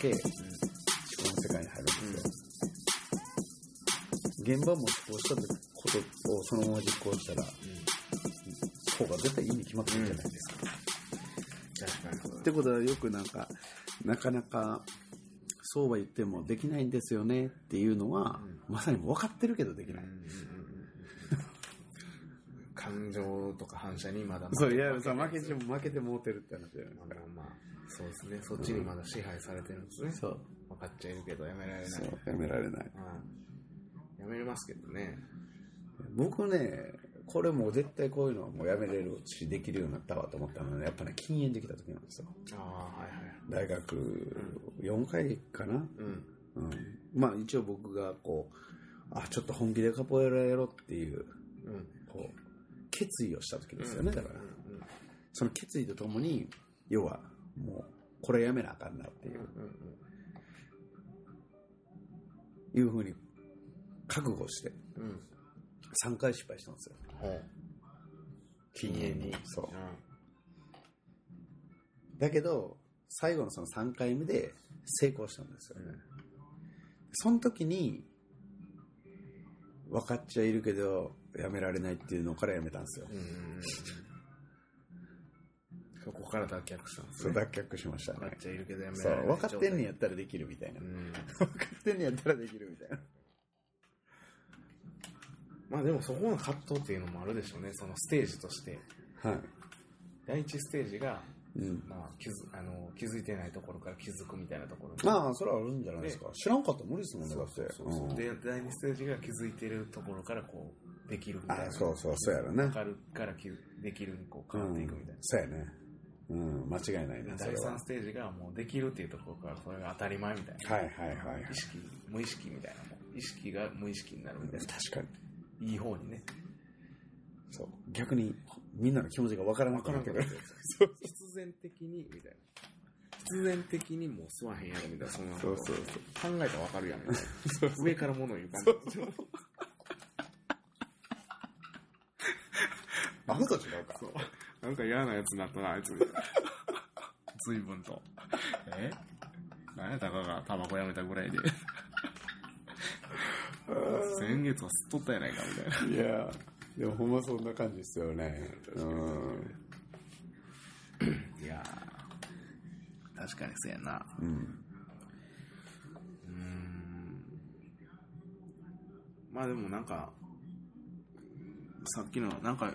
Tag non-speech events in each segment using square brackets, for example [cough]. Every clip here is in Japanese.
け、思考の世界に入るんですよ。現場も思考したことをそのまま実行したら、そうが絶対いいに決まってるじゃないですか。確かに。ってことはよくなんか、なかなか、そうは言ってもできないんですよねっていうのは、まさに分かってるけどできない。感情とか反射にまだそう、いや、さ、負けても負けてもうてるって話じゃないですか。まあまあまあ、そうですね。そっちにまだ支配されてるんですね。そう。分かっちゃいるけどやめられない。そう、やめられない。うん。やめれますけどね。僕ね、これもう絶対こういうのはもうやめれるし、できるようになったわと思ったのはね、やっぱね、禁煙できた時なんですよ。ああ、はいはい。大学4回かな、うん。うん、まあ一応僕がこう、あ、ちょっと本気でカポエラやろうっていう、うん。決意をした時ですよね、だから。うんその決意とともに、要は、もう、これやめなあかんなっていう、いうふうに、覚悟して、うん。うん。3回失敗したんですよ。禁煙に。そうう。だけど、最後のその3回目で成功したんですよね。ん。その時に、分かっちゃいるけど、やめられないっていうのからやめたんですよ。そこから脱却したんですそう、ね。脱却しましたね分かっ。ちゃいるけどやめられない。分かってんねやったらできるみたいなう。ん。分かってんねやったらできるみたいな。[laughs] まあでもそこの葛藤っていうのもあるでしょうね。そのステージとして。はい。第一ステージが、うん。まあ、気づあの気づいてないところから気づくみたいなところにまあ、それはあるんじゃないですか。知らんかったら無理ですもんね、だって。そうそううんで第二ステージが気づいてるところからこうできるみたいなあそうそう、そうやろね分。かるから気できるにこう変わっていくみたいな、そうやね。うん、間違いないね、それは第三。ステージがもうできるっていうところからそれが当たり前みたいな、はいはいはいはい意。識無意識みたいな意識が無意識になるみたいな確かに。いい方にねそう。逆に、みんなの気持ちが分からなくなってくる。必然的にみたいな必然的にもう吸わへんやろみたいなそんなことそうそう考えたら分かるやんみたいな上から物を言う感じアホと違うか。そう。なんか嫌なやつになったな、あいつ。[laughs] 随分と。え？何やたかがタバコやめたぐらいで。先月は吸っとったやないか、みたいな。いや、でもほんまそんな感じですよね。うん。いやー確かにそうやな。うん。うーん。まあでもなんか、さっきの、なんか、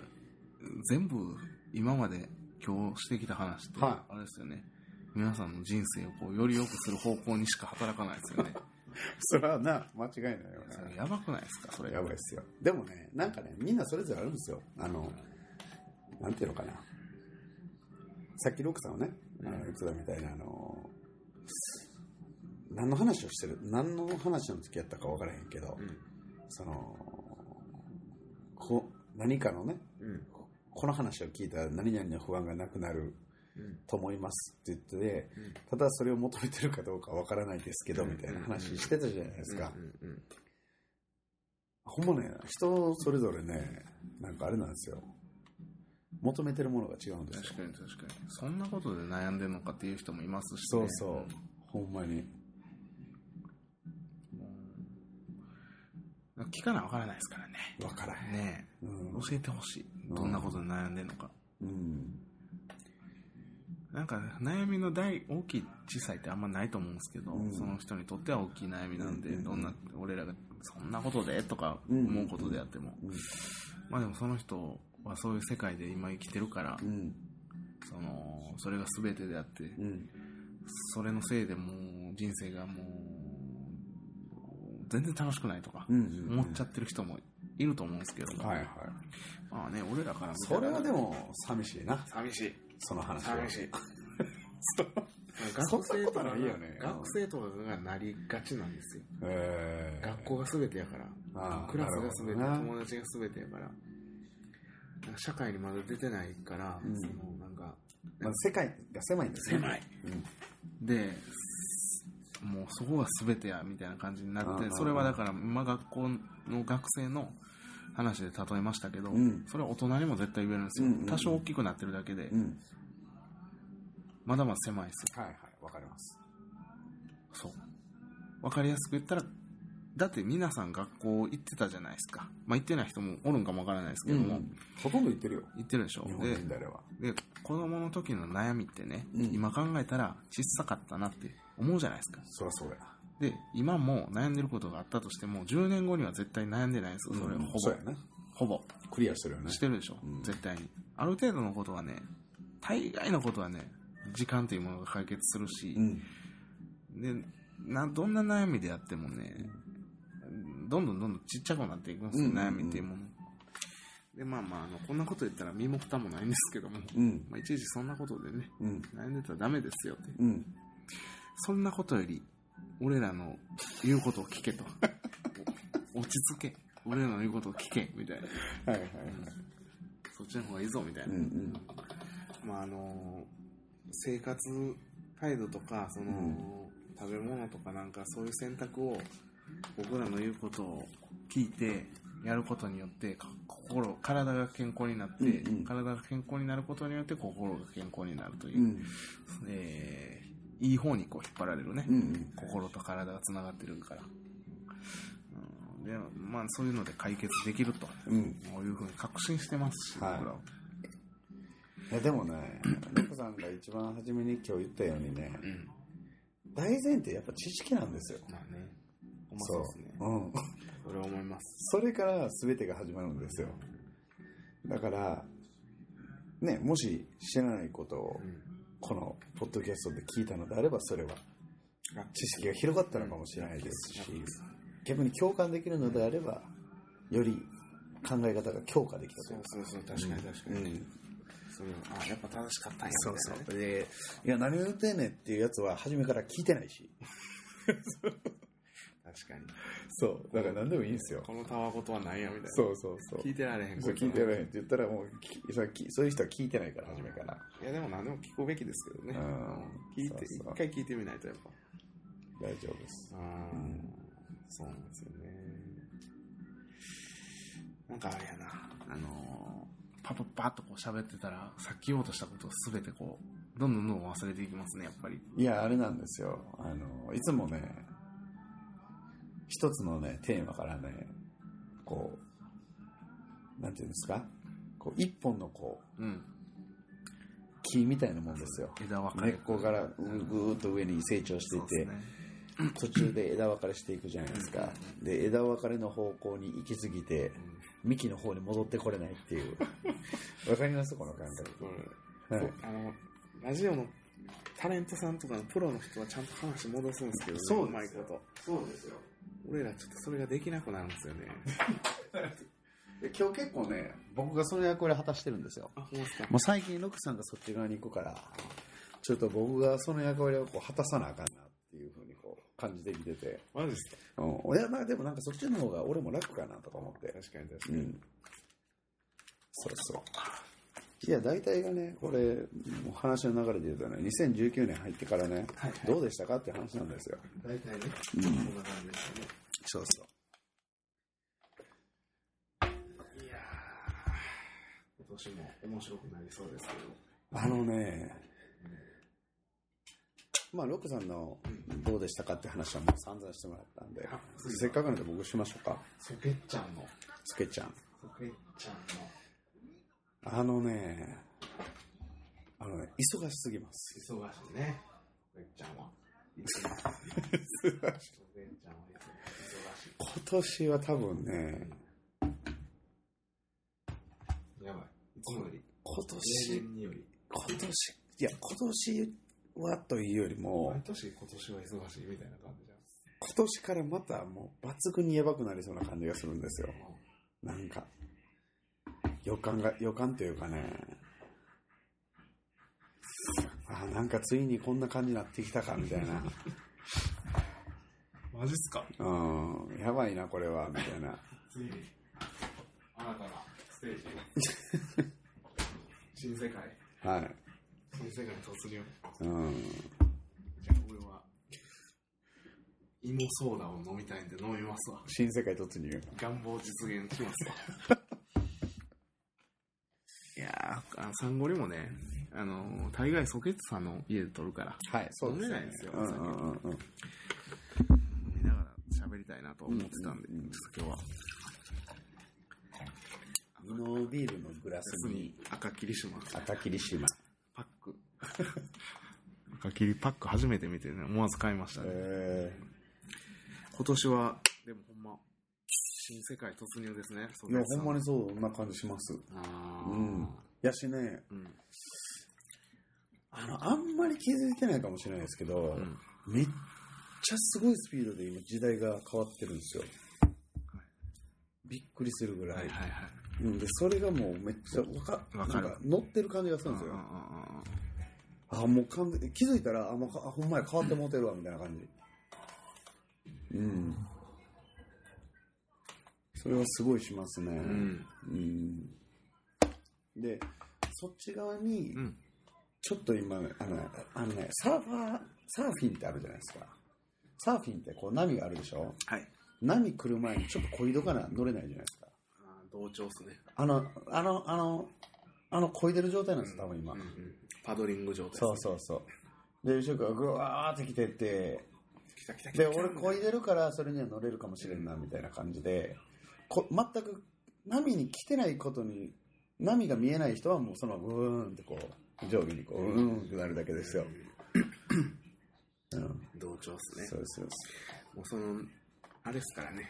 全部今まで今日してきた話って、はあれですよね。皆さんの人生をこうより良くする方向にしか働かないですよね。[laughs] それはな、間違いないよね。やばくないですか？それ。やばいですよ。でもね、なんかね、みんなそれぞれあるんですよ。あの、なんていうのかな。さっきロックさんはね、あの言ってたみたいな、あの、何の話をしてる、何の話の時やったか分からへんけど、うん。その、こ何かのね、うん。この話を聞いたら何々の不安がなくなるうん。と思いますって言ってただそれを求めてるかどうかわからないですけど、みたいな話してたじゃないですか。ほんまね、人それぞれね、なんかあれなんですよ。求めてるものが違うんですよ。確かに確かに。そんなことで悩んでるのかっていう人もいますし、ね。そうそう。ほんまに。聞かなわからないですからね。わからへん。ねえ。うん。教えてほしい。どんなことで悩んでるのか。うん。なんか悩みの大大きい小さいってあんまないと思うんですけど、うんその人にとっては大きい悩みなんで、うんどんな俺らがそんなことでとか思うことであっても、うん。まあでもその人はそういう世界で今生きてるから、うん。そのそれが全てであって、うん。それのせいでもう人生がもう全然楽しくないとかうん。思っちゃってる人もいると思うんですけど、はいはい。まあね俺らからそれはでも寂しいな、寂しい。その話は。寂しい。[laughs] そんなことないよね。学生とかがなりがちなんですよ。えー。学校が全てやから。クラスが全て友達が全てやから。社会にまだ出てないから、うん。そのなんかまあ、世界が狭いんですね。狭い。うん。でもうそこが全てやみたいな感じになってそれはだから今学校の学生の話で例えましたけど、うん。それは大人にも絶対言えるんですよ、うんうんうん。多少大きくなってるだけで、うん。まだまだ狭いですよ。はいはい、わかります。分かりやすく言ったらだって皆さん学校行ってたじゃないですか。まあ行ってない人もおるんかもわからないですけども、うんほとんど言ってるよ。行ってるでしょ。日本で人で。で子供の時の悩みってね、うん。今考えたら小さかったなって思うじゃないですかそりゃそうや。で今も悩んでることがあったとしても10年後には絶対悩んでないんですよそれ、うんほぼそうやね。ほぼクリアしてるよね。してるでしょ、うん絶対にある程度のことはね大概のことはね時間というものが解決するしう、ん。でなどんな悩みであってもねどんどんどんどんちっちゃくなっていくんですよ、うん悩みっていうものでまあまああのこんなこと言ったら身も蓋もないんですけども、うん。まあ、いちいちそんなことでねうん。悩んでたらダメですよってうん。そんなことより俺らの言うことを聞けと。[laughs] お落ち着け。俺らの言うことを聞けみたいな。はいはいはい。そっちの方がいいぞみたいな、うんうん。まああの生活態度とかその、うん。食べ物とかなんかそういう選択を僕らの言うことを聞いてやることによってか心体が健康になって、うんうん。体が健康になることによって心が健康になるという、うん。えーいい方にこう引っ張られるね、うんうん。心と体がつながってるから、うん、でまあそういうので解決できるとうん。こういうふうに確信してますし、はい僕らは。いやでもね、ロコさんが一番初めに今日言ったようにね、うん大前提やっぱ知識なんですよ。まあね。そうですね。うん。それは思います。それから全てが始まるんですよ。だから、ね、もし知らないことをこのポッドキャストで聞いたのであれば、それは知識が広がったのかもしれないですし、逆に共感できるのであれば、より考え方が強化できたとそいう。そうそう、確かに確かに。うんそれあ、やっぱ正しかったんや。そうそう。で、いや、何を言ってんねんっていうやつは初めから聞いてないし。[laughs] 確かに。そう。だから何でもいいんですよ。このタワごとは何やみたいな。そうそうそう。聞いてられへんそう聞いてられへんって言ったらもうききそういう人は聞いてないから初めからいや、でも何でも聞くべきですけどね。うん聞いて、そうそう一回聞いてみないとやっぱ。大丈夫ですうんそうなんですよね。なんかあれやな、あのー、パパパッとこう喋ってたら、さっき言おうとしたことをすべてこう、どんどんどんどん忘れていきますね、やっぱり。いやあれなんですよあのいつもね一つのねテーマからねこうなんていうんですか？こう一本のこううん。木みたいなもんですよ。枝分かれ。根っこからうんぐーっと上に成長していって、ね。途中で枝分かれしていくじゃないですか。で枝分かれの方向に行き過ぎて幹の方に戻ってこれないっていう。わかります？この感覚。はい。あの、ラジオのタレントさんとかのプロの人はちゃんと話戻すんですけどね、そううまいこと。そうですよ俺らちょっとそれができなくなるんですよね。[laughs] で今日結構ね僕がその役割果たしてるんですよ。あ、ほんまですか。もう最近ロクさんがそっち側に行くからちょっと僕がその役割をこう果たさなあかんなっていうふうにこう感じてきてて、マジですか。うん、いやまあでもなんかそっちの方が俺も楽かなとか思って。確かに確かに。うん。そうそういや大体がねこれもう話の流れで言うとね2019年入ってからね、はいどうでしたかって話なんですよ。大体ね、うん。そんな感じですよ。ね。そうそう。いやー、今年も面白くなりそうですけど。あのね、まあ、ロックさんのどうでしたかって話はもう散々してもらったんであ、せっかくなんで僕しましょうか。ソケッちゃんの、つけちゃん。ソケッちゃんの、あのね、あのね、忙しすぎます。忙しいね。ソケッちゃんは。[laughs] 今年は多分ね、やばい。いつもより、今例年。今年、いや、今年はというよりも毎、年今年は忙しいみたいな感じじゃん。今年からまたもう抜群にやばくなりそうな感じがするんですよ。なんか、予感が、予感というかね、あ、なんかついにこんな感じになってきたか、みたいな。[laughs] マジっすか？うん、やばいな、これは、みたいな。ついに、新たなステージ。[laughs] 新世界。はい。新世界に突入。うん。じゃあ俺は、芋ソーダを飲みたいんで飲みますわ。新世界突入。願望実現しますわ。[laughs] いやー、あのサンゴリもね、あの、大概ソケッツさんの家で撮るから、はい、そうです、ね。飲めないですようんうんうんうん。たいなと思ってたんで、ちょっと今日は。ミノビールのグラスにに赤霧島赤霧島。パック。赤霧パック初めて見てね、思わず買いましたね。え今年は、新世界突入ですね。ー、いや、ほんまにそんな感じします。あうんーやしね、うん。あの、あんまり気づいてないかもしれないですけど、うん。めっちゃすごいスピードで今時代が変わってるんですよ。びっくりするぐらい。はいはいはい。うん、で、それがもうめっちゃわかわかるなん乗ってる感じがするんですよ。うんうんあ、もう完全に気づいたら、あ、もうほんまや変わってもうてるわ、みたいな感じ。うん。それはすごいしますね。うんうん。うん。で、そっち側にう、ん。ちょっと今、あの、あのね、サーファー、サーフィンってあるじゃないですか。サーフィンってこう波があるでしょ？はい。波来る前にちょっと漕いどかな乗れないじゃないですか。あー同調っすね。あの、あの、あの、あの、漕いでる状態なんですよ、多分今。うんうんパドリング状態。そうそうそう。で、後ろからぐわーって来てって、来た来た来た。で、俺漕いでるからそれには乗れるかもしれんな、みたいな感じで、こ全く波に来てないことに、波が見えない人はもうその、うーんってこう、上下にこう、うーんってなるだけですよ。うん。同調っすね。そうです、そうです。もうその、あれですからね、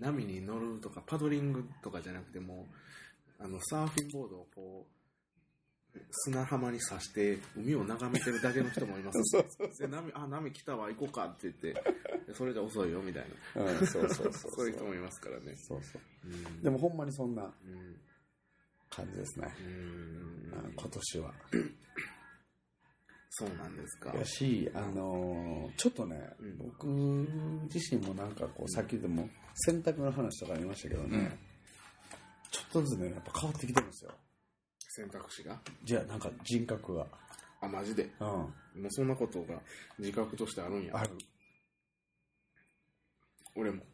波に乗るとか、パドリングとかじゃなくても、あの、サーフィンボードをこう、砂浜に刺して、海を眺めてるだけの人もいますし [laughs] そうそうで波、あ、波来たわ、行こうかって言って、でそれじゃ遅いよ、みたいな。うん、そうそうそう。そういう人もいますからね。そうそう。うんでもほんまにそんなうん。感じですね。うんうん今年は。そうなんですか。やし、あのーちょっとね、うん僕自身もなんかこう、さっきでも洗濯の話とかありましたけどね、うんちょっとずつね、やっぱ変わってきてるんですよ。選択肢が。じゃあ、なんか人格が。あ、マジで？うん。もうそんなことが自覚としてあるんや。ある。俺も。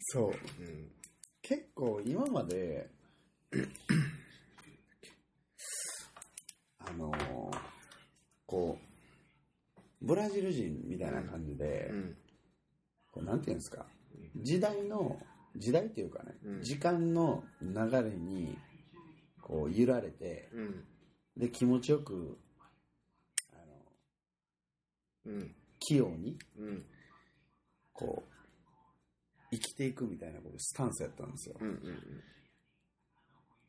そう。うん。結構今まで、あのーこう、ブラジル人みたいな感じで、うん。こうなんていうんですか、時代の、時代っていうかね、うん時間の流れに、こう揺られて、うん。で、気持ちよく、あの、うん。器用に、うん。こう、生きていくみたいなことスタンスやったんですよ。うん。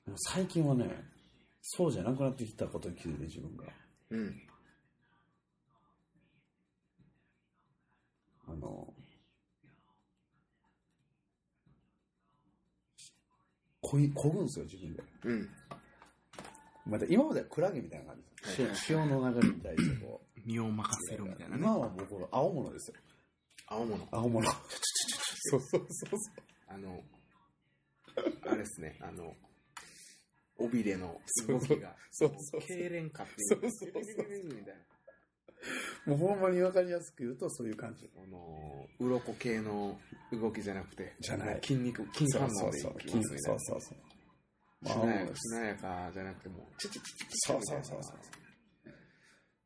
うん。最近はね、そうじゃなくなってきたことに気づいて自分が。うん。あの、こい、こぐんですよ、自分で。うん。また今まではクラゲみたいな感じですよ。はい潮潮の流れに対してこう。身を任せるみたいなね。今は僕は青物ですよ。青物。青物。[laughs] そうそうそうそう。あの、あれっすね、あの、尾びれの動きが、そうそうそう痙攣化っていう。そうそうそう。[laughs] [laughs] もうほんまに分かりやすく言うとそういう感じ。あの、鱗系の動きじゃなくて、じゃない筋肉、筋そう反応でいそうそう。きますみたいうな。そそうそう。しなやか青物です。しなやかじゃなくてもう、チチチチチそうそうそうそう。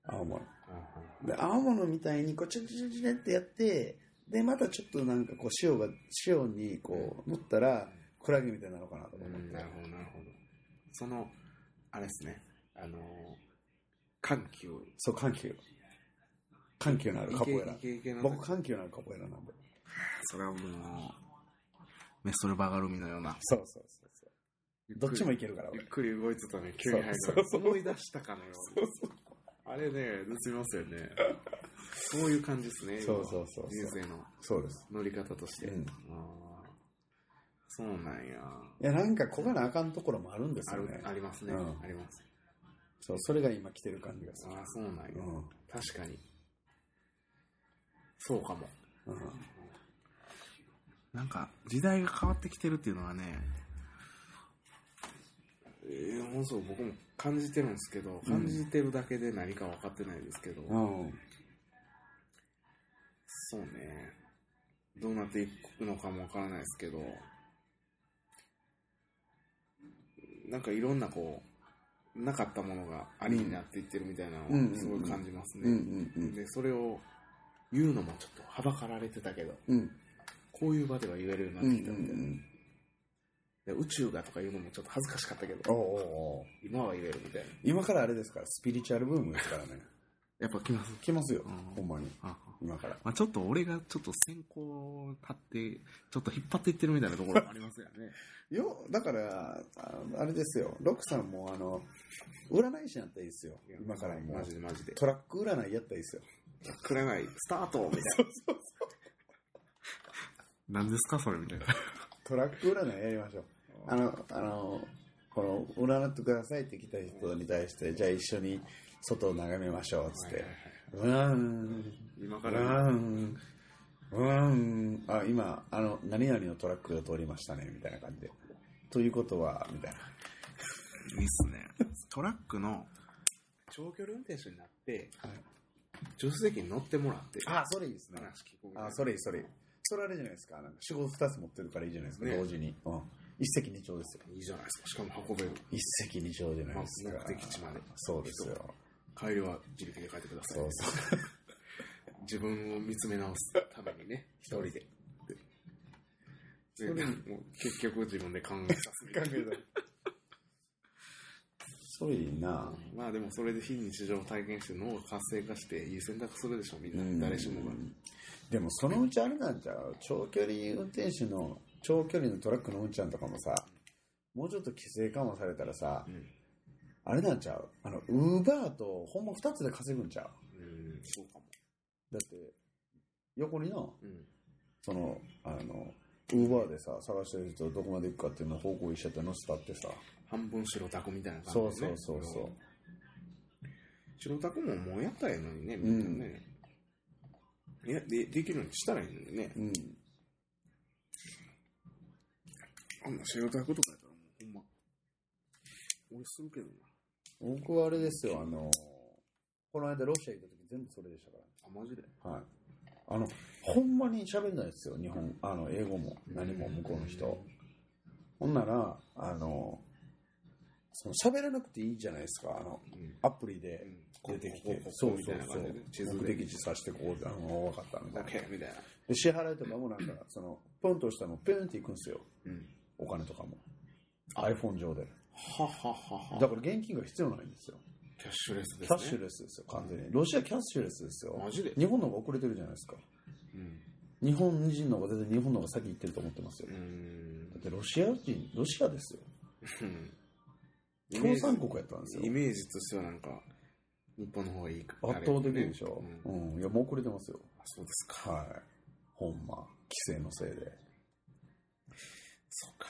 青物。うで、青物みたいにこう、チュチュチュってやって、で、またちょっとなんかこう、塩が、塩にこう、乗ったら、クラゲみたいなのかなとん思って。うんなるほど、なるほど。その、あれですね、あの、緩急。そう、緩急。緩急のあるカポエラ。僕、緩急のあるカポエラなんで。それはもう、メストルバガルミのような。そうそうそうそう。どっちもいけるから、ゆっ。くり動いてたのに急に入るそうそうそう思い出したかのように。あれね、盗みますよね。そういう感じですね。そうそうそうそう人生のそうです。乗り方として。うんそうなんや。いや、なんか、こがなあかんところもあるんですよね。ありますね、うんあります。そう、それが今来てる感じがする。ああ、そうなんや。確かに。そうかも。うん。なんか、時代が変わってきてるっていうのはね、えー、もうそう、僕も感じてるんですけど、感じてるだけで何か分かってないですけど、うん。そうね、どうなっていくのかも分からないですけど、なんかいろんなこう、なかったものがありになっていってるみたいなうんのをすごい感じますうんうね。で、それを言うのもちょっとはばかられてたけど、うん。こういう場では言えるようになうんってきたみたいな。で宇宙がとか言うのもちょっと恥ずかしかったけど、お今は言えるみたいな。今からあれですか？らスピリチュアルブームですからね。[laughs] やっぱ来ます？来ますよ。うんほんまに。あ今から。まあ、ちょっと俺がちょっと先行立って、ちょっと引っ張っていってるみたいなところもありますよね。[laughs] よだからああれですよ。ロックさんもあの占い師になったらいいですよ。今からもマうジでマジで。トラック占いやったらいいですよくれない、スタート。みたいな。[laughs] 何ですかそれみたいな。トラック占いやりましょう。あのあのこの占ってくださいって来た人に対してじゃあ一緒に外を眺めましょうっつって。うーんう今から、ーん。うーん。あ今あの何々のトラックが通りましたねみたいな感じで。ということはみたいな。いいっすね。トラックの長距離運転手になって、はい助手席に乗ってもらって、あそれいいですね。話聞こうあそれいいそれいい。それあれじゃないですか。なんか仕事2つ持ってるからいいじゃないですか、ね。同時に、うん、一石二鳥ですよ。いいじゃないですか。しかも運べる。一石二鳥じゃないまあですか、目的地まで。そうですよ。帰りは自力で帰ってください。そうそう。自分を見つめ直すためにね、一人で。でで。もう結局自分で考えさすみたいな。[laughs] それいいなまあでもそれで非日常を体験して脳が活性化していい選択するでしょ、みんな。うん誰しもが。でもそのうちあれなんちゃう長距離運転手の長距離のトラックのうんちゃんとかもさもうちょっと規制緩和されたらさうん。あれなんちゃう？あのウーバーとほんま2つで稼ぐんちゃう？うん、そうかも。だって横になうん。そのあのウーバーでさ探してる人どこまで行くかっていうのを方向一緒って載せたってさ半分白タクみたいな感じそうで、ね。そうそうそう白タクももうやったらいいのにね、みんなね。いや、で、できるようにしたらいいのにね。うんあんな白タクとかやったらもうほんま。俺するけどな。僕はあれですよあのこの間ロシア行った時全部それでしたかあ、マジで？らはいあのほんまに喋れないですよ日本あの英語も何も向こうの人ほんならあのその喋らなくていいじゃないですか。あのうん。アプリで出てきこうそうそうそう。目的地さしてこうあの分かったみたいな。OK みたいな。で支払いとかもなんかそのポンと押したのペンっていくんですよ。うん。お金とかも。iPhone 上で。はははは。だから現金が必要ないんですよ。キャッシュレスですね。キャッシュレスですよ完全に。ロシアキャッシュレスですよ。マジで？日本の方が遅れてるじゃないですか。うん。日本人の方が全然日本の方が先行ってると思ってますよ。だってロシア人ロシアですよ。うん共産国やったんですよ。イメージとしてはなんか、日本の方がいいか。圧倒的でしょ？う、ん。うん。いやもう遅れてますよ。あそうですか。はい。ほんま。規制のせいで。そうか。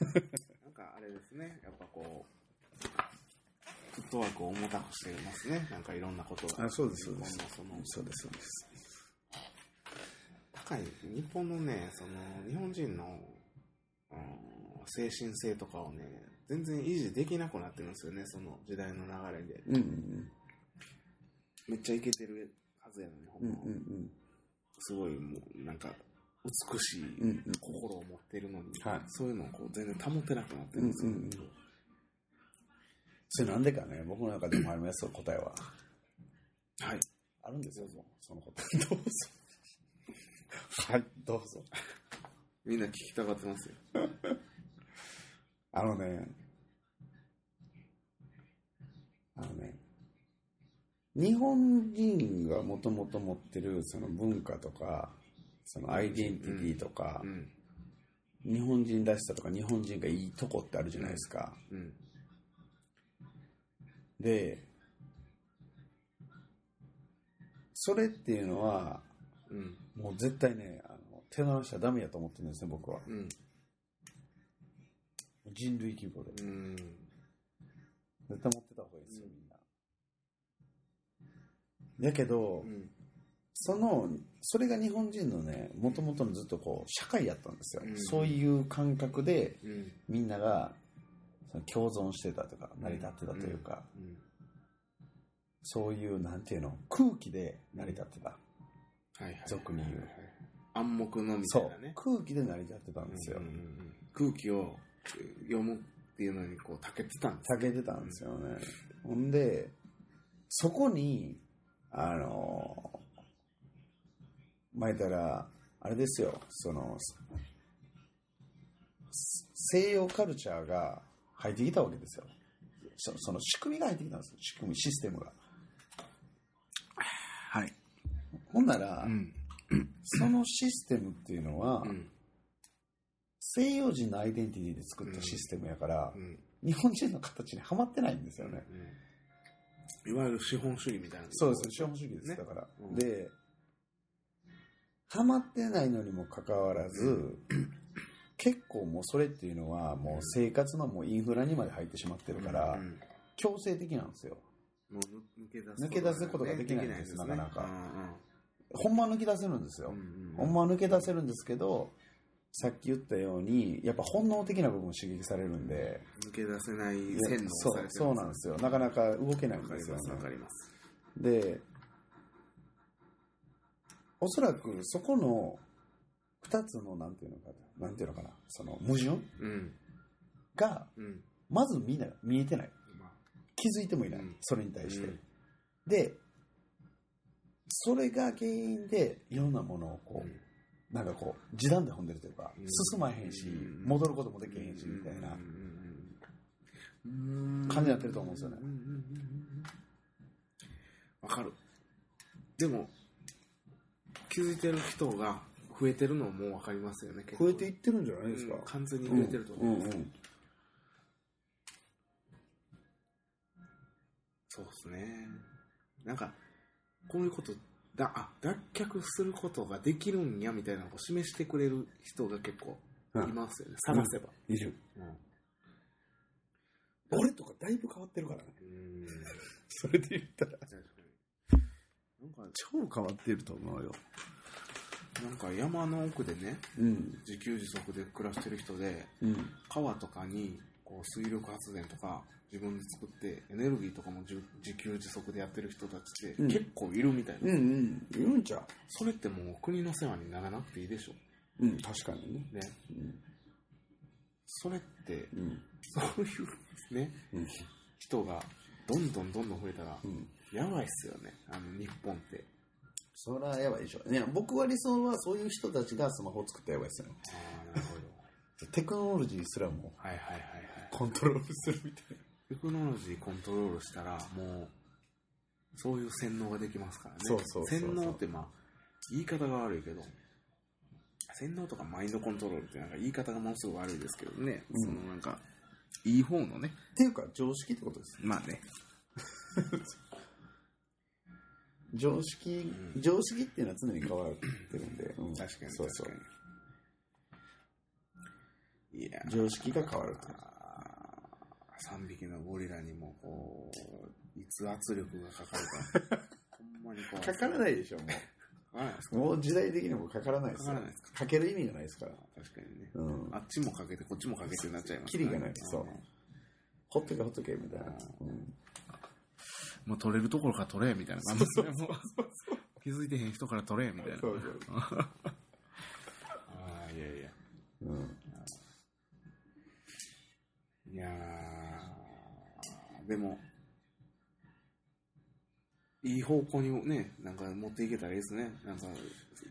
[laughs] なんかあれですね、やっぱこう、フットワークを重たくしてますね。なんかいろんなことが。あそうですそうです。そのそうですそうです。高い、日本のね、その、日本人の、うん精神性とかをね、全然維持できなくなってるんですよね、その時代の流れで。うんうんめっちゃイケてるはずやのに、ほうんんまうん。すごいもう、なんか、美しいうんうん心を持ってるのに、はい。そういうのをこう全然保てなくなってるんですよ。うんうんうん。それなんでかね僕の中でもありますよ答えは。はい。あるんですよその答え。どうぞ。はいどうぞ。みんな聞きたがってますよ。[laughs] あのね、あのね、日本人がもともと持ってるその文化とか、そのアイデンティティとかう、ん。日本人らしさとか日本人がいいとこってあるじゃないですか。うん。で、それっていうのは、うん。もう絶対ね、あの手放しちゃダメやと思ってるんですね、僕は。うん。人類規模で。うん。絶対持ってた方がいいですよ、だけど、うん。その、それが日本人のね、もともとのずっとこう、社会やったんですよ。うんそういう感覚で、うん。みんなが、その共存してたとか、成り立ってたというか、うん。そういう、なんていうの、空気で成り立ってた。はいはい。俗に言う暗黙のみたそいうなね。空気で成り立ってたんですよ。うんうんうん空気を読むっていうのにこう、たけてたんです避けてたんですよね。ほんで、そこに、あの、前たら、あれですよ、その、す西洋カルチャーが入ってきたわけですよ。そその仕組みが入ってきたんですよ。仕組み、システムが。はい。ほんなら、うん。そのシステムっていうのは、うん。西洋人のアイデンティティで作ったシステムやからう、ん。日本人の形にはまってないんですよね。いわゆる資本主義みたいな。そうですね、資本主義です、ね。だから。うん。で、ハマってないのにもかかわらず、結構もうそれっていうのはもう生活のもうインフラにまで入ってしまってるから、うん強制的なんですよ。もう抜け出す抜け出すことができないんですね。なかなか。うほんまは抜き出せるんですよ。んうんうん。ほんまは抜け出せるんですけど、さっき言ったように、やっぱ本能的な部分を刺激されるんで、抜け出せない線のそうそうなんですよ。なかなか動けないんですよね。で、おそらくそこの二つの、なんていうのかな、なんていうのかな、その矛盾うん。が、うん。まず見ない、見えてない。まあ気づいてもいない。うんそれに対して。うんで、それが原因で、いろんなものをこう、なんかこう、時短で踏んでるというか、うん進まへんし、うん戻ることもできへんし、みたいなうんうんうん感じになってると思うんですよねうん。うんうんうんわかる。でも、気づいてる人が増えてるのもわかりますよね、増えていってるんじゃないですか。うん完全に増えてると思います。うんうんそうですね。なんか、こういうこと、だ、あ、脱却することができるんやみたいなのを示してくれる人が結構いますよね。探せば。いる。うん俺とかだいぶ変わってるからね。うん [laughs] それで言ったら。なんか、超変わってると思うよ。なんか山の奥でね、うん。自給自足で暮らしてる人で、うん。川とかにこう水力発電とか自分で作ってエネルギーとかも自自給自足でやってる人たちってうん結構いるみたいな、うんうん。いるんちゃそれってもう国の世話にならなくていいでしょううん、確かにね。ねうん。それってうん。そういうねうん。人がどんどんどんどん増えたらうん。やばいっすよねあの日本ってそれはやばいでしょ。いや、僕は理想はそういう人たちがスマホを作ったらやばいですよね。ああなるほど [laughs] テクノロジーすらもはいはいはいはいコントロールするみたいテクノロジーコントロールしたらもうそういう洗脳ができますからねそうそうそうそう洗脳ってまあ言い方が悪いけど洗脳とかマインドコントロールってなんか言い方がものすごく悪いですけどね、うんそのなんかいい方のねな。っていうか、常識ってことです。まあね [laughs] 常識、うん常識っていうのは常に変わってるんで。うん確かにそうそう確。かにいや常識が変わると。3匹のゴリラにもこういつ圧力がかかるか [laughs] ほんまに怖いかからないでしょ、もう。もう時代的にもかからないですよかからないですかかける意味がないですから。確かにねうん。あっちもかけてこっちもかけてになっちゃいますキリがないそううんほっとけほっとけみたいな。うん。もう取れるところから取れみたいな感じですね。[laughs] 気づいてへん人から取れみたいな。そうそう。ああ、いやいや。うん。いやーでも、いい方向にね、なんか持っていけたらいいですね。なんか、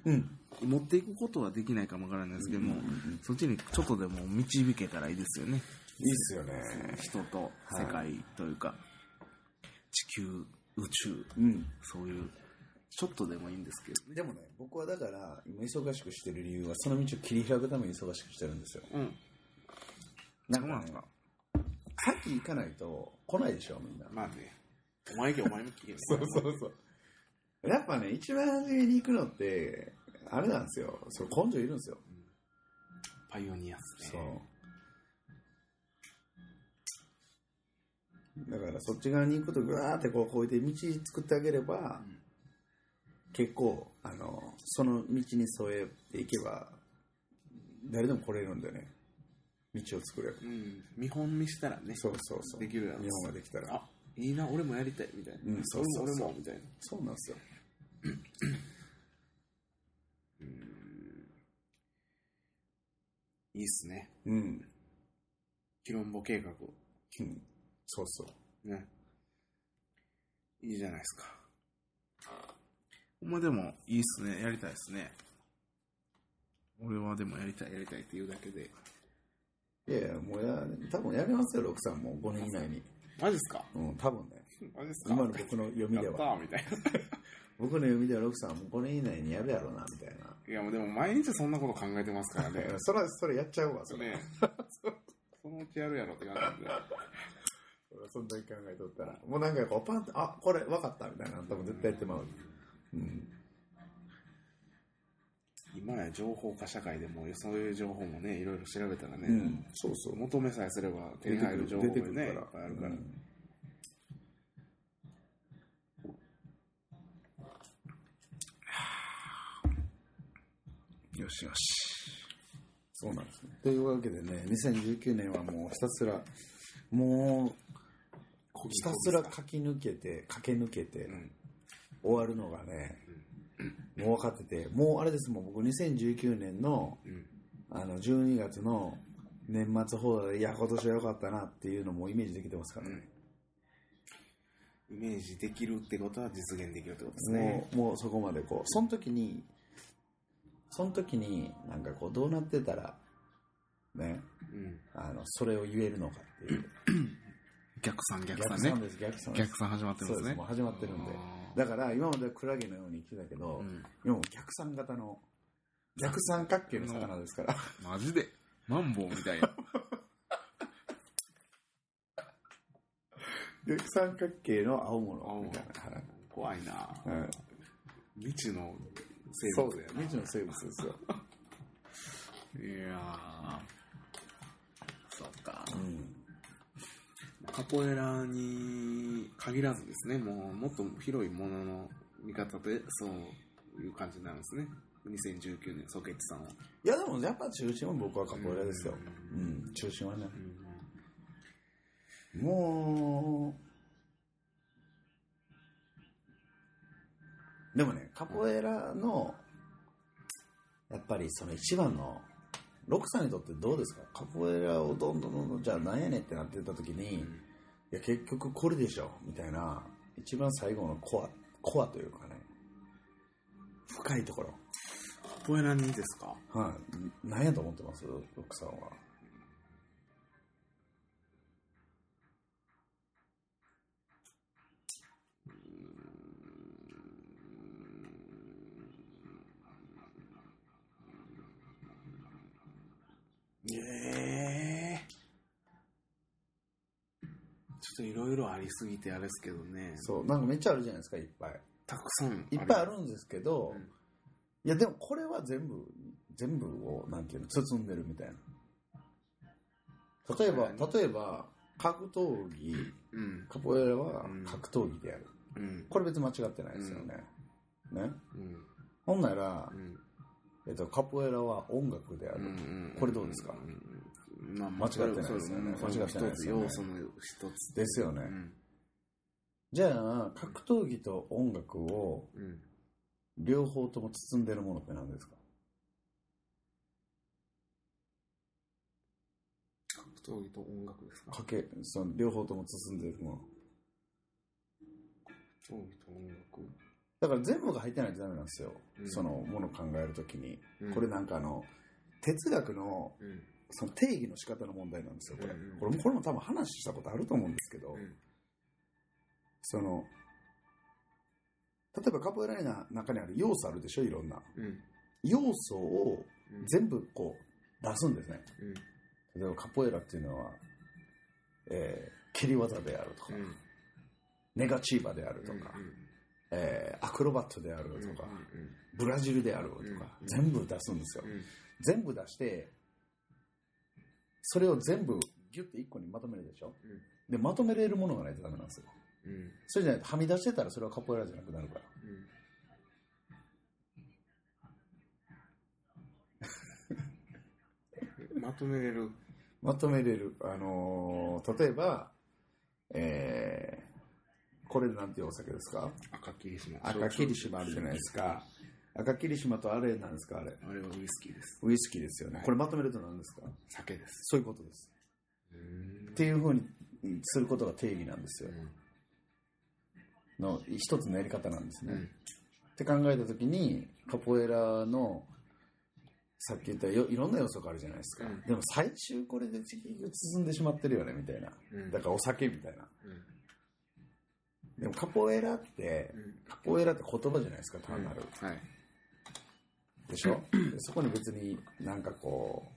うん。持っていくことはできないかもわからないですけども、うんうんうんそっちにちょっとでも導けたらいいですよね。いいっすよね。人と世界というか、地球、宇宙、うん。そういう、ちょっとでもいいんですけどね。でもね、僕はだから、今忙しくしてる理由は、その道を切り開くために忙しくしてるんですよ。うん。なんかねなんか、先行かないと来ないでしょ、みんな。まあね、お前行けお前も聞け [laughs] そうそうそう。やっぱね、一番初めに行くのって、あれなんですよ。それ根性いるんですよ。パイオニアっすね。そう。だからそっち側に行くことぐわーってこう、こうやって道作ってあげれば、うん結構、あの、その道に添えていけば、誰でも来れるんでね。道を作れば。うん。見本見したらね、そうそうそう。できるやろ日本ができたら。あ、いいな、俺もやりたい、みたいな。うんそうそうそう俺も、みたいな。そうなんですよ。うん。いいっすね。うん。ヒロンボ計画。うん。そうそう。ね。いいじゃないですか。ほんまでも、いいっすね。やりたいっすね。俺はでもやりたい、やりたいって言うだけで。いやいや、もうや、多分やりますよ、六さんも5年以内に。マジっすか？うん、多分ね。マジっすか？今の僕の読みでやったは。ーみたいな。僕の読みでは六さんも5年以内にやるやろうな、みたいな。いや、もうでも毎日そんなこと考えてますからね。[laughs] それ、それやっちゃうわ、それ。ね [laughs] そのうちやるやろって感じで。そんなに考えとったら。もうなんかこう、パンって、あ、これ分かったみたいな。多分絶対やってまう。うん。情報化社会でもそういう情報もね、いろいろ調べたらね、うん、そうそう。求めさえすれば手に入る情報がね、いっぱいあるから。うんよしよし。そうなんですね。というわけでね、2019年はもうひたすら、もう、ひたすら書き抜けて、駆け抜けて、うん。終わるのがね、もう分かってて、もうあれですもん、僕2019年の、うん。あの、12月の年末放題で、いや、今年は良かったなっていうのもイメージできてますからね。イメージできるってことは実現できるってことですね。もう、もうそこまでこう、その時に、その時に、なんかこう、どうなってたら、ね、うん。あの、それを言えるのかっていう。[clears throat] 逆算逆算ね逆算。です、逆算。逆算始まってますねそうです、もう。始まってるんで。あだから、今まではクラゲのように生きてたけど、ーうん。今もう逆算型の、逆三角形の魚ですから。[laughs] マジで？マンボウみたいな。[laughs] 逆三角形の青物みたいな。はい怖いなはい未知の生。物やな。未知の生物ですよ。いやー。そうか。うん。カポエラに限らずですね、もうもっと広いものの見方でそういう感じになるんですね。2019年、ソケッチさんは。いや、でもやっぱ中心は僕はカポエラですよ。ううん、中心はね。うんもう、でもね、カポエラの、やっぱりその一番の、ロクさんにとってどうですか？カポエラをどんどんどんどん、じゃあなんやねんってなってた時に、いや、結局これでしょみたいな、一番最後のコア、コアというかね、深いところ。カポエラにですか？はい、何やと思ってます？ロクさんは。ええちょっといろいろありすぎてあれですけどね。そう、なんかめっちゃあるじゃないですか、いっぱい。たくさんいっぱいあるんですけど、うんいやでもこれは全部、全部を、なんていうの、包んでるみたいな。例えば、例えば、格闘技、うん。カポエラはうん格闘技である。うん。これ別に間違ってないですよね。ね？うん。ほんならう、ん。えっと、カポエラは音楽である。うんこれどうですか？うんまあ、間違ってないですよね間違ってないですよねの一つ。ですよね。うん。じゃあ、格闘技と音楽をうん。両方とも包んでるものって何ですか？格闘技と音楽ですか？かけ、その両方とも包んでるもの。格闘技と音楽だから全部が入ってないとダメなんですよ。うんそのものを考えるときに。うんこれなんかあの、哲学のうん。その定義の仕方の問題なんですよ、これ。これもこれも多分話したことあると思うんですけど、うんその、例えばカポエラの中にある要素あるでしょ、いろんな。うん。要素をうん全部こう出すんですね。うん。例えばカポエラっていうのは、えー蹴り技であるとか、うん。ネガチーバであるとか、えーアクロバットであるとか、ブラジルであるとか、うん全部出すんですよ。うん。全部出して、それを全部ギュッて一個にまとめるでしょ？うんで、まとめれるものがないとダメなんですよ。うん。それじゃないとはみ出してたらそれはカポエラじゃなくなるから。うん。[laughs] まとめれる。まとめれる。あのー例えば、えー、これなんていうお酒ですか？赤霧島。赤霧島あるじゃないですか。赤霧島とあれなんですかあれ。あれはウイスキーです。ウイスキーですよね。これまとめると何ですか？酒です。そういうことです。っていうふうにすることが定義なんですよ。の一つのやり方なんですね。うんって考えたときに、カポエラの、さっき言ったよいろんな要素があるじゃないですか。うんでも最終これで結局進んでしまってるよね、みたいな。うんだからお酒みたいな。うんでもカポエラって、カポエラって言葉じゃないですか、単なる。はいでしょ？でそこに別になんかこう、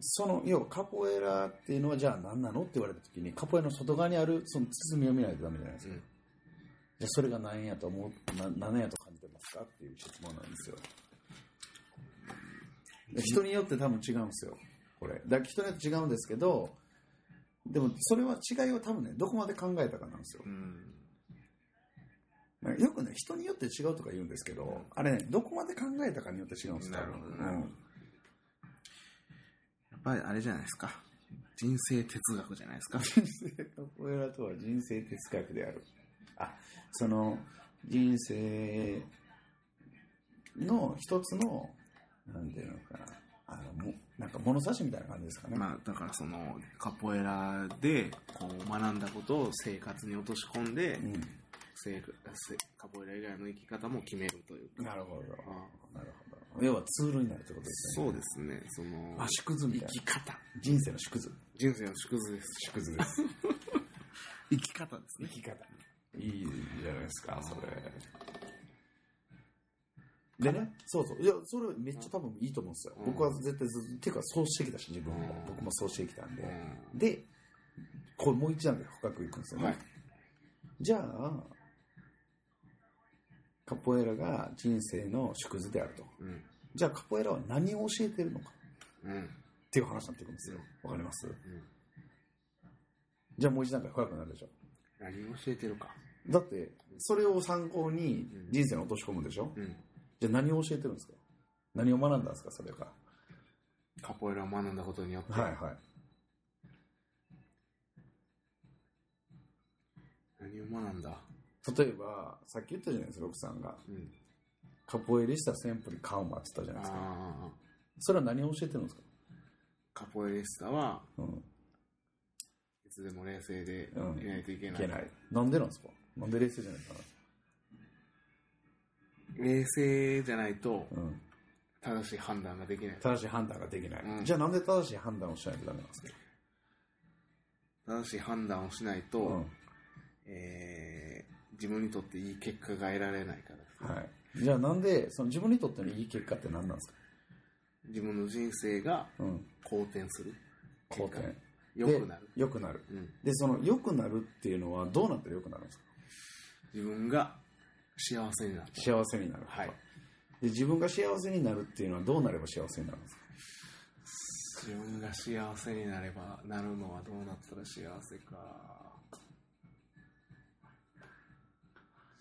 その、要はカポエラっていうのはじゃあ何なのって言われた時に、カポエラの外側にあるその包みを見ないとダメじゃないですか。うんじゃあそれが何やと思う、な何やと感じてますかっていう質問なんですよ。で人によって多分違うんですよ。これ。だから人によって違うんですけど、でもそれは違いを多分ね、どこまで考えたかなんですよ。うんよくね、人によって違うとか言うんですけど、あれね、どこまで考えたかによって違うんです。よ。うん。やっぱりあれじゃないですか。人生哲学じゃないですか。カポエラとは人生哲学である。あ、その人生の一つの、なんていうのかな、あの、もなんか物差しみたいな感じですかね。まあだからそのカポエラでこう学んだことを生活に落とし込んで、う生カポエラ以外の生き方も決めるというかん。なるほど。あなるほど。要はツールになるってことですよね。そうですねそのあ、縮図みたいな生き。方人生の縮図。人生の縮図です縮図です。[laughs] 生き方ですね生き方。いいじゃないですか、それ。でね、そうそう。いや、それめっちゃ多分いいと思うんですよ。うん僕は絶対ずていうかそうしてきたし、自分も。うん僕もそうしてきたんで。うで、これもう一段階深くいくんですよね。んはいじゃあ、カポエラが人生の縮図であると。うん。じゃあカポエラは何を教えてるのか。うん。っていう話になっていくんですよ。わかります？うん。じゃあもう一段階深くなるでしょ。何を教えてるか。だって、それを参考に人生に落とし込むでしょ。うん。じゃあ何を教えてるんですか？何を学んだんですかそれが。カポエラを学んだことによって、はいはい。何を学んだ、例えば、さっき言ったじゃないですか、ロクさんが。うん、カポエリスタセンプリカウマって言ったじゃないですか。それは何を教えてるんですか？カポエリスタはうん。いつでも冷静でうんいないといけない,、いけない。なんでなんですか？なんで冷静じゃないか冷静じゃないとな。うん。正しい判断ができない正しい判断ができない。うんじゃあなんで正しい判断をしないとダメなんですか正しい判断をしないと、うん。えー自分にとっていい結果が得られないからはい。じゃあなんで、その自分にとってのいい結果って何なんですか？自分の人生がうん。好転する好転。良くなる、良くなる。うん、で、その良くなるっていうのはどうなったら良くなるんですか？自分が幸せになった幸せになる。はいで、自分が幸せになるっていうのはどうなれば幸せになるんですか？自分が幸せになればなるのはどうなったら幸せか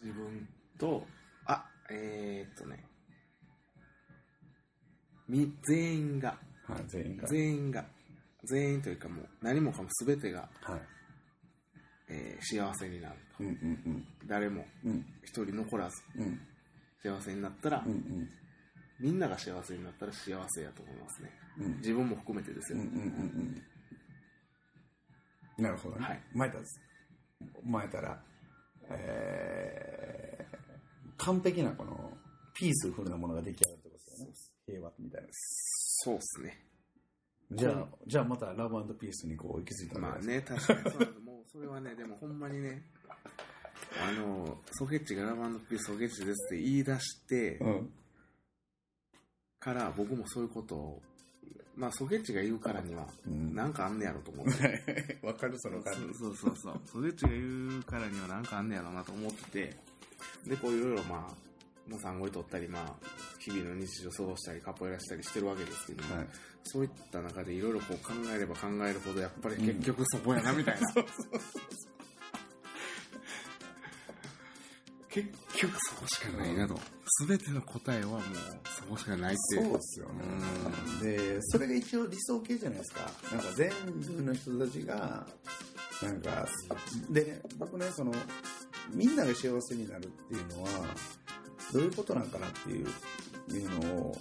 自分とあえー、っとねみ全員がはい、全員が。全員が全員というかもう何もかも全てが、はい。えー幸せになるとうんうん誰もうん。うん。一人残らずうん。幸せになったら、うんうん。みんなが幸せになったら幸せやと思いますねうん。自分も含めてですよ、うんうんうんうん。なるほどね。はい前田です。前たら、えー、完璧なこの、ピースフルなものが出来上がるってことですよね。平和みたいな。そうっすねじゃあ、じゃあまたラブピースにこう行き着いたわまあね、確かにそうもうそれはね、でもほんまにね、あの、ソケッチがラブピースソケッチですって言い出してうん。から、僕もそういうことを、まあソケッチが言うからには、うん。なんかあんねやろと思って。[laughs] わかるその感じ。そうそうそうそう。ソケッチが言うからにはなんかあんねやろなと思ってて、で、こういろいろまあ、もう産後にとったり、まあ、日々の日常過ごしたり、カポエラしたりしてるわけですけども、はい。そういった中でいろいろこう考えれば考えるほど、やっぱり結局そこやな、みたいな。[laughs] 結結局そこしかないなと。すべての答えはもうそこしかないっていうそうですよね。で、それが一応理想形じゃないですか。なんか全部の人たちが、なんか、で、僕ね、その、みんなが幸せになるっていうのは、どういうことなんかなっていういうのを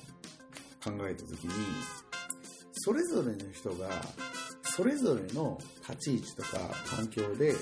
考えたときに、それぞれの人がそれぞれの立ち位置とか環境で